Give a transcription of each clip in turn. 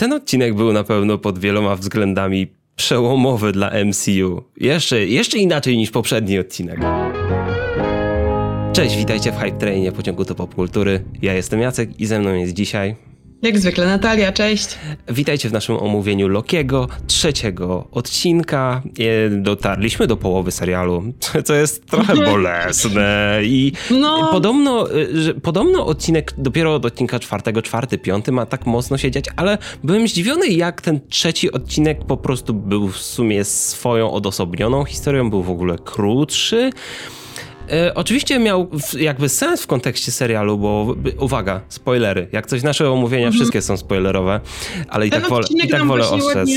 ten odcinek był na pewno pod wieloma względami przełomowy dla MCU. Jeszcze, jeszcze inaczej niż poprzedni odcinek. Cześć, witajcie w Hype Trainie pociągu do popkultury. Ja jestem Jacek i ze mną jest dzisiaj jak zwykle Natalia, cześć. Witajcie w naszym omówieniu Lokiego, trzeciego odcinka. Dotarliśmy do połowy serialu, co jest trochę bolesne i no. podobno, że, podobno odcinek dopiero od odcinka czwartego, czwarty, piąty ma tak mocno się dziać, ale byłem zdziwiony jak ten trzeci odcinek po prostu był w sumie swoją odosobnioną historią, był w ogóle krótszy. E, oczywiście miał jakby sens w kontekście serialu, bo uwaga, spoilery. Jak coś nasze omówienia, mhm. wszystkie są spoilerowe, ale i tak, wolę, i tak wolę ostrzec.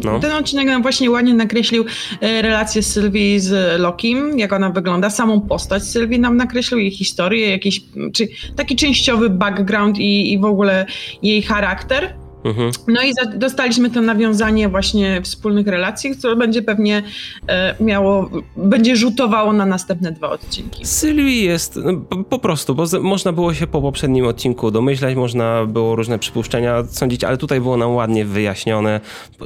No. Ten odcinek nam właśnie ładnie nakreślił e, relację Sylwii z Lokim, jak ona wygląda, samą postać Sylwii nam nakreślił, jej historię, jakiś czy, taki częściowy background i, i w ogóle jej charakter. Mhm. No i dostaliśmy to nawiązanie właśnie wspólnych relacji, które będzie pewnie e, miało, będzie rzutowało na następne dwa odcinki. Sylwii jest no, po, po, prostu, bo z, można było się po poprzednim odcinku domyślać, można było różne przypuszczenia sądzić, ale tutaj było nam ładnie wyjaśnione.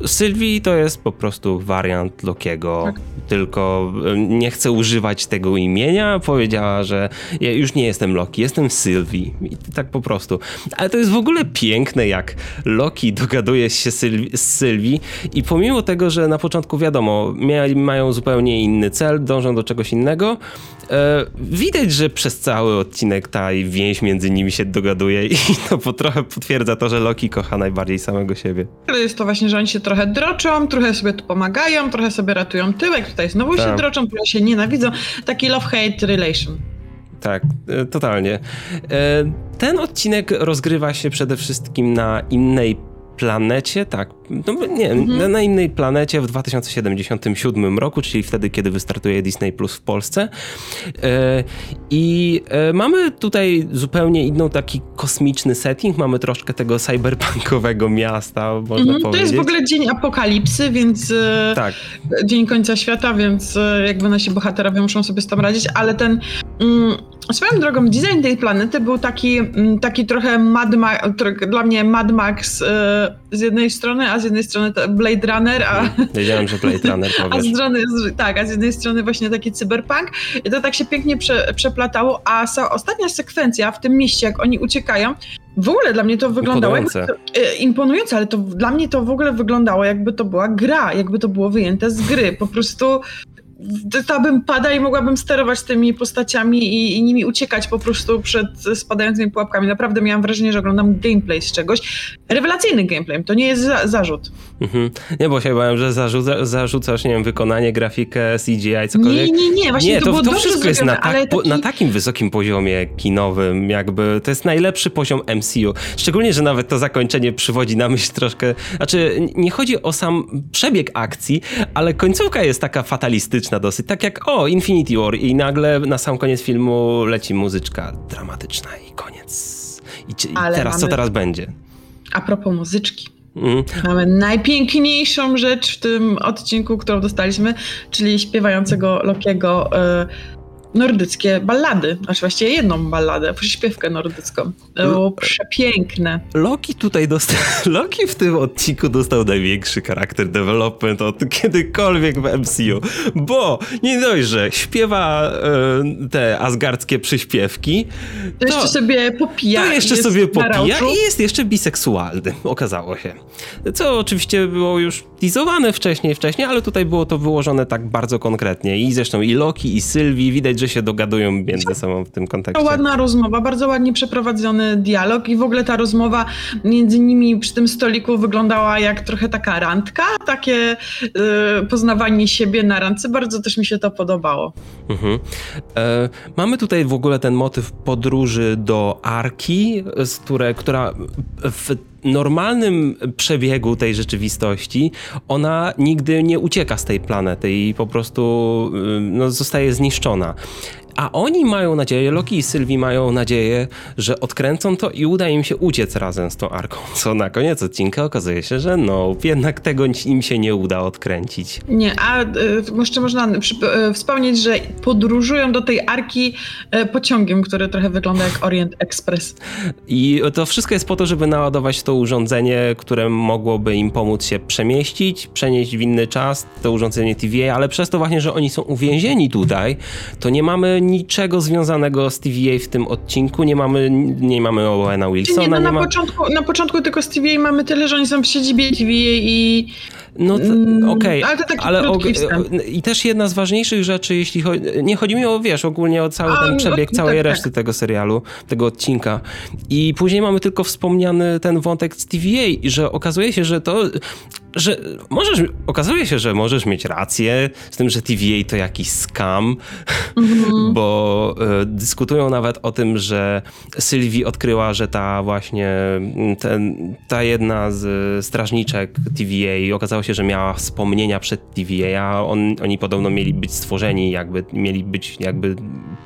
Sylwii to jest po prostu wariant Lokiego, tak. tylko nie chce używać tego imienia, powiedziała, że ja już nie jestem Loki, jestem Sylwii. I tak po prostu. Ale to jest w ogóle piękne, jak Loki Loki dogaduje się z Sylwii i pomimo tego, że na początku wiadomo, mają zupełnie inny cel, dążą do czegoś innego, e, widać, że przez cały odcinek ta więź między nimi się dogaduje i to po trochę potwierdza to, że Loki kocha najbardziej samego siebie. Ale jest to właśnie, że oni się trochę droczą, trochę sobie tu pomagają, trochę sobie ratują tyłek, tutaj znowu tak. się droczą, trochę się nienawidzą. Taki love-hate relation. Tak, e, totalnie. E, ten odcinek rozgrywa się przede wszystkim na innej planecie, tak, no nie, mhm. na innej planecie w 2077 roku, czyli wtedy, kiedy wystartuje Disney Plus w Polsce. E, I mamy tutaj zupełnie inną taki kosmiczny setting, mamy troszkę tego cyberpunkowego miasta, można mhm, powiedzieć. To jest w ogóle dzień apokalipsy, więc tak. dzień końca świata, więc jakby nasi bohaterowie muszą sobie z tym radzić, ale ten Swoją drogą, design tej planety był taki, mm, taki trochę Mad Max, dla mnie Mad Max y, z jednej strony, a z jednej strony Blade Runner, a... Wiedziałem, że Blade Runner A z strony, tak, a z jednej strony właśnie taki cyberpunk i to tak się pięknie prze, przeplatało, a ostatnia sekwencja w tym mieście, jak oni uciekają, w ogóle dla mnie to wyglądało imponujące. Jakby, y, imponujące, ale to dla mnie to w ogóle wyglądało jakby to była gra, jakby to było wyjęte z gry. Po prostu dostałabym pada i mogłabym sterować tymi postaciami i, i, nimi uciekać po prostu przed spadającymi pułapkami. Naprawdę miałam wrażenie, że oglądam gameplay z czegoś. Rewelacyjny gameplay, to nie jest za, zarzut. Mhm. Nie, bo się bałem, że zarzuca, zarzucasz, nie wiem, wykonanie, grafikę, CGI, cokolwiek. Nie, nie, nie, właśnie nie, to, to, było to wszystko jest na, tak, taki... na takim wysokim poziomie kinowym, jakby to jest najlepszy poziom MCU. Szczególnie, że nawet to zakończenie przywodzi na myśl troszkę, znaczy nie chodzi o sam przebieg akcji, ale końcówka jest taka fatalistyczna dosyć. Tak jak o, Infinity War i nagle na sam koniec filmu leci muzyczka dramatyczna i koniec. I, i teraz, mamy... co teraz będzie? A propos muzyczki. Mm. Mamy najpiękniejszą rzecz w tym odcinku, którą dostaliśmy, czyli śpiewającego Lokiego y nordyckie ballady, znaczy właściwie jedną balladę, przyśpiewkę nordycką. Było przepiękne. Loki tutaj dostał, Loki w tym odcinku dostał największy charakter development od kiedykolwiek w MCU, bo nie dość, że śpiewa e, te asgardzkie przyśpiewki, to, to jeszcze sobie popija. To jeszcze sobie popija i jest jeszcze biseksualny, okazało się. Co oczywiście było już teasowane wcześniej, wcześniej, ale tutaj było to wyłożone tak bardzo konkretnie i zresztą i Loki i Sylwii widać, że że się dogadują między sobą w tym kontekście. Ładna rozmowa, bardzo ładnie przeprowadzony dialog i w ogóle ta rozmowa między nimi przy tym stoliku wyglądała jak trochę taka randka, takie y, poznawanie siebie na randce. Bardzo też mi się to podobało. Mhm. E, mamy tutaj w ogóle ten motyw podróży do Arki, z które, która w normalnym przebiegu tej rzeczywistości ona nigdy nie ucieka z tej planety i po prostu y, no, zostaje zniszczona. A oni mają nadzieję, Loki i Sylwii mają nadzieję, że odkręcą to i uda im się uciec razem z tą arką. Co na koniec odcinka okazuje się, że no, jednak tego im się nie uda odkręcić. Nie, a y, jeszcze można y, wspomnieć, że podróżują do tej arki y, pociągiem, który trochę wygląda jak Orient Express. I to wszystko jest po to, żeby naładować to urządzenie, które mogłoby im pomóc się przemieścić, przenieść w inny czas, to urządzenie TVA, ale przez to właśnie, że oni są uwięzieni tutaj, to nie mamy niczego związanego z TVA w tym odcinku, nie mamy, nie mamy Owena Wilsona. Nie, no na, ma... początku, na początku tylko z TVA mamy tyle, że oni są w siedzibie TVA i no mm, okej, okay. ale, to taki ale og- i też jedna z ważniejszych rzeczy, jeśli chodzi, nie chodzi mi o, wiesz, ogólnie o cały ten przebieg no, całej tak, reszty tak. tego serialu, tego odcinka. I później mamy tylko wspomniany ten wątek z TVA, że okazuje się, że to że możesz, okazuje się, że możesz mieć rację z tym, że TVA to jakiś scam, mm-hmm. bo y, dyskutują nawet o tym, że Sylwii odkryła, że ta właśnie ten, ta jedna z strażniczek TVA okazało się, że miała wspomnienia przed TVA, a on, oni podobno mieli być stworzeni, jakby mieli być jakby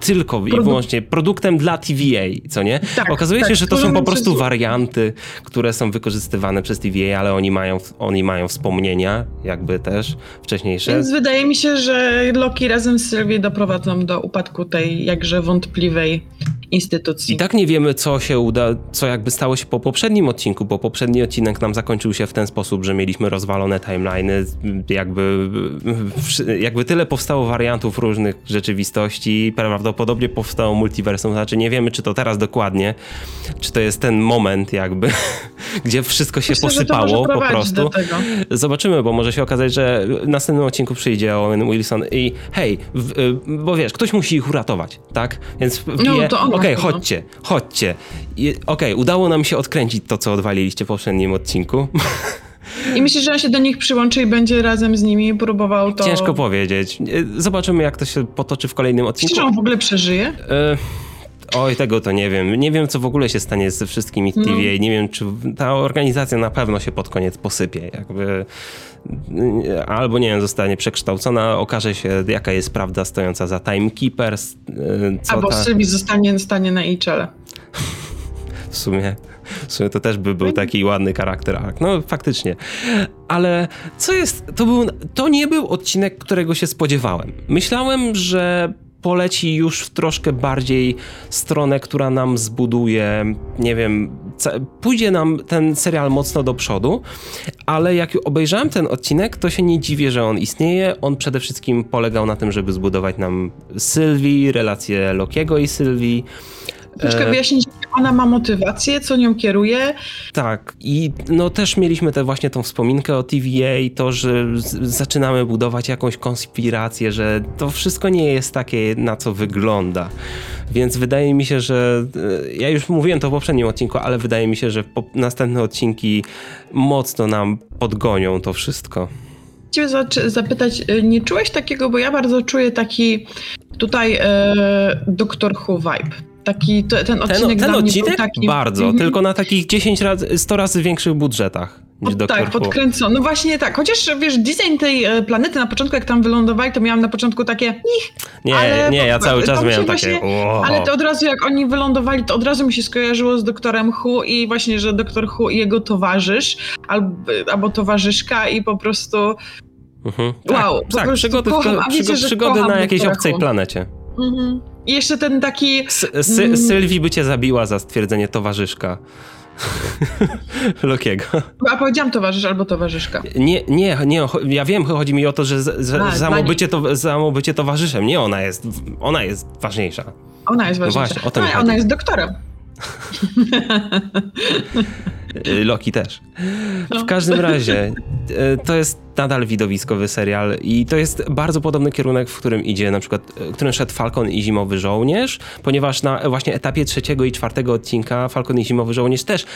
tylko i wyłącznie produktem dla TVA, co nie? Tak, Okazuje tak, się, że to są po prostu warianty, które są wykorzystywane przez TVA, ale oni mają, oni mają wspomnienia, jakby też wcześniejsze. Więc wydaje mi się, że Loki razem z Sylwią doprowadzą do upadku tej jakże wątpliwej instytucji. I tak nie wiemy, co się uda, co jakby stało się po poprzednim odcinku, bo poprzedni odcinek nam zakończył się w ten sposób, że mieliśmy rozwalone timeliny, jakby, jakby tyle powstało wariantów różnych rzeczywistości, prawdopodobnie powstało multiversum, znaczy nie wiemy, czy to teraz dokładnie, czy to jest ten moment jakby, gdzie wszystko się Myślę, posypało po prostu. Zobaczymy, bo może się okazać, że w następnym odcinku przyjdzie Owen Wilson i hej, w, y, bo wiesz, ktoś musi ich uratować, tak? Więc wbije, no, okej, okay, chodźcie, chodźcie. Okej, okay, udało nam się odkręcić to, co odwaliliście w poprzednim odcinku. I myślisz, że on się do nich przyłączy i będzie razem z nimi próbował to... Ciężko powiedzieć. Zobaczymy, jak to się potoczy w kolejnym odcinku. Czy on w ogóle przeżyje? E Oj, tego to nie wiem. Nie wiem, co w ogóle się stanie ze wszystkimi TVA. No. Nie wiem, czy ta organizacja na pewno się pod koniec posypie. Jakby albo nie wiem, zostanie przekształcona, okaże się, jaka jest prawda stojąca za Timekeepers. Co albo ta... Sylwii zostanie stanie na jej czele. w sumie. W sumie to też by był taki ładny charakter. No faktycznie. Ale co jest, to był, to nie był odcinek, którego się spodziewałem. Myślałem, że poleci już w troszkę bardziej stronę, która nam zbuduje, nie wiem, pójdzie nam ten serial mocno do przodu, ale jak obejrzałem ten odcinek, to się nie dziwię, że on istnieje. On przede wszystkim polegał na tym, żeby zbudować nam Sylwii, relację Lokiego i Sylwii. Troszkę e, wyjaśnić, ona ma motywację, co nią kieruje. Tak, i no też mieliśmy te właśnie tą wspominkę o TVA, to, że zaczynamy budować jakąś konspirację, że to wszystko nie jest takie, na co wygląda. Więc wydaje mi się, że e, ja już mówiłem to w poprzednim odcinku, ale wydaje mi się, że następne odcinki mocno nam podgonią to wszystko. Cię zapytać, e, nie czułeś takiego, bo ja bardzo czuję taki tutaj e, Doctor Who vibe. Taki, to, ten odcinek, ten, ten odcinek taki... bardzo, -hmm. tylko na takich 10 razy, 100 razy większych budżetach. Niż o, tak, podkręcono. No właśnie tak. Chociaż wiesz, design tej e, planety na początku, jak tam wylądowali, to miałam na początku takie. Ich, nie, ale nie, ja cały czas miałem takie. Wow. Ale to od razu, jak oni wylądowali, to od razu mi się skojarzyło z doktorem Hu i właśnie, że doktor Hu i jego towarzysz, albo, albo towarzyszka i po prostu. Mhm. Wow, tak, tak przygody, kocham, wiecie, przygody na jakiejś obcej planecie. Mhm. I jeszcze ten taki... Sy mm. Sylwii by cię zabiła za stwierdzenie towarzyszka. Lokiego. A powiedziałam towarzysz albo towarzyszka. Nie, nie, nie, ja wiem, chodzi mi o to, że samo, bycie to, samo bycie towarzyszem, nie ona jest, ona jest ważniejsza. Ona jest ważniejsza. No właśnie, o no, ona jest doktorem. Loki też. W każdym razie, e, to jest nadal widowiskowy serial i to jest bardzo podobny kierunek, w którym idzie na przykład, w którym szedł Falcon i Zimowy Żołnierz, ponieważ na właśnie etapie trzeciego i czwartego odcinka Falcon i Zimowy Żołnierz też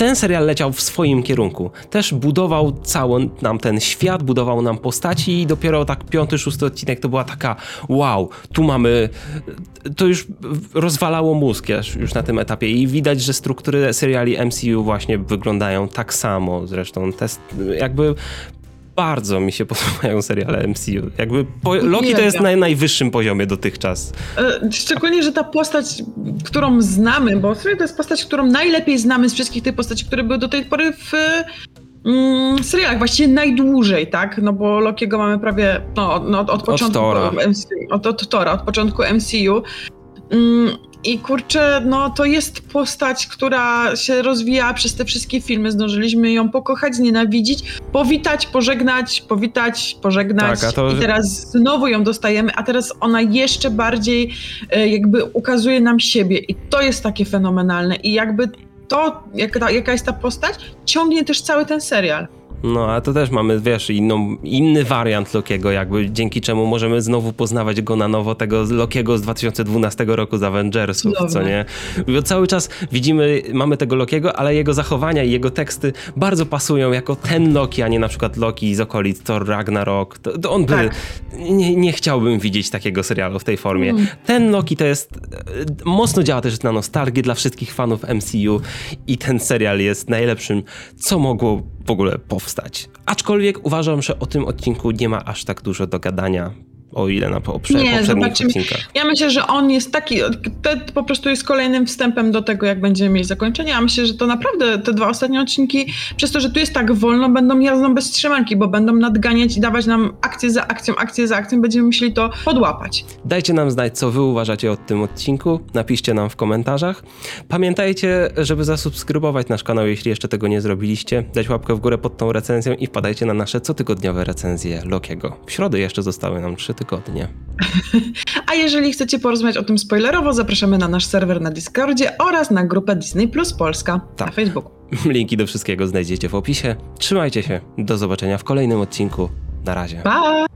ten serial leciał w swoim kierunku. Też budował cały nam ten świat, budował nam postaci i dopiero tak piąty, szósty odcinek to była taka wow, tu mamy, to już rozwalało mózg już na tym etapie i widać, że struktury seriali MCU właśnie wyglądają tak samo zresztą. Test, jakby bardzo mi się podobają seriale MCU. Jakby po, Loki to jest na najwyższym poziomie dotychczas. E, szczególnie, że ta postać, którą znamy, bo to jest postać, którą najlepiej znamy z wszystkich tych postaci, które były do tej pory w mm, serialach, właściwie najdłużej, tak? No bo Lokiego mamy prawie no, no od, od początku od Tora. MCU, od, od Tora, od początku MCU. Mm, i kurczę, no to jest postać, która się rozwija przez te wszystkie filmy. Zdążyliśmy ją pokochać, znienawidzić, powitać, pożegnać, powitać, pożegnać. Tak, to... I teraz znowu ją dostajemy, a teraz ona jeszcze bardziej e, jakby ukazuje nam siebie. I to jest takie fenomenalne. I jakby to, jaka, jaka jest ta postać, ciągnie też cały ten serial. No, a to też mamy, wiesz, inną, inny wariant Lokiego, jakby dzięki czemu możemy znowu poznawać go na nowo, tego Lokiego z 2012 roku z Avengersów, Dobre. co nie? Bo cały czas widzimy, mamy tego Lokiego, ale jego zachowania i jego teksty bardzo pasują jako ten Loki, a nie na przykład Loki z okolic Thor Ragnarok. To, to on by, tak. nie, nie chciałbym widzieć takiego serialu w tej formie. Mm. Ten Loki to jest, mocno działa też na nostalgię dla wszystkich fanów MCU i ten serial jest najlepszym, co mogło w ogóle powstać. Aczkolwiek uważam, że o tym odcinku nie ma aż tak dużo do gadania o ile na poprze nie, poprzednich odcinkach. Ja myślę, że on jest taki, to po prostu jest kolejnym wstępem do tego, jak będziemy mieli zakończenie. Ja myślę, że to naprawdę te dwa ostatnie odcinki, przez to, że tu jest tak wolno, będą jazdą bez trzymanki, bo będą nadganiać i dawać nam akcję za akcją, akcję za akcją, będziemy musieli to podłapać. Dajcie nam znać, co wy uważacie o tym odcinku, napiszcie nam w komentarzach. Pamiętajcie, żeby zasubskrybować nasz kanał, jeśli jeszcze tego nie zrobiliście, dać łapkę w górę pod tą recenzją i wpadajcie na nasze cotygodniowe recenzje Lokiego. W środę jeszcze zostały nam trzy tygodnie. A jeżeli chcecie porozmawiać o tym spoilerowo, zapraszamy na nasz serwer na Discordzie oraz na grupę Disney Plus Polska tak. na Facebooku. Linki do wszystkiego znajdziecie w opisie. Trzymajcie się. Do zobaczenia w kolejnym odcinku. Na razie. Pa!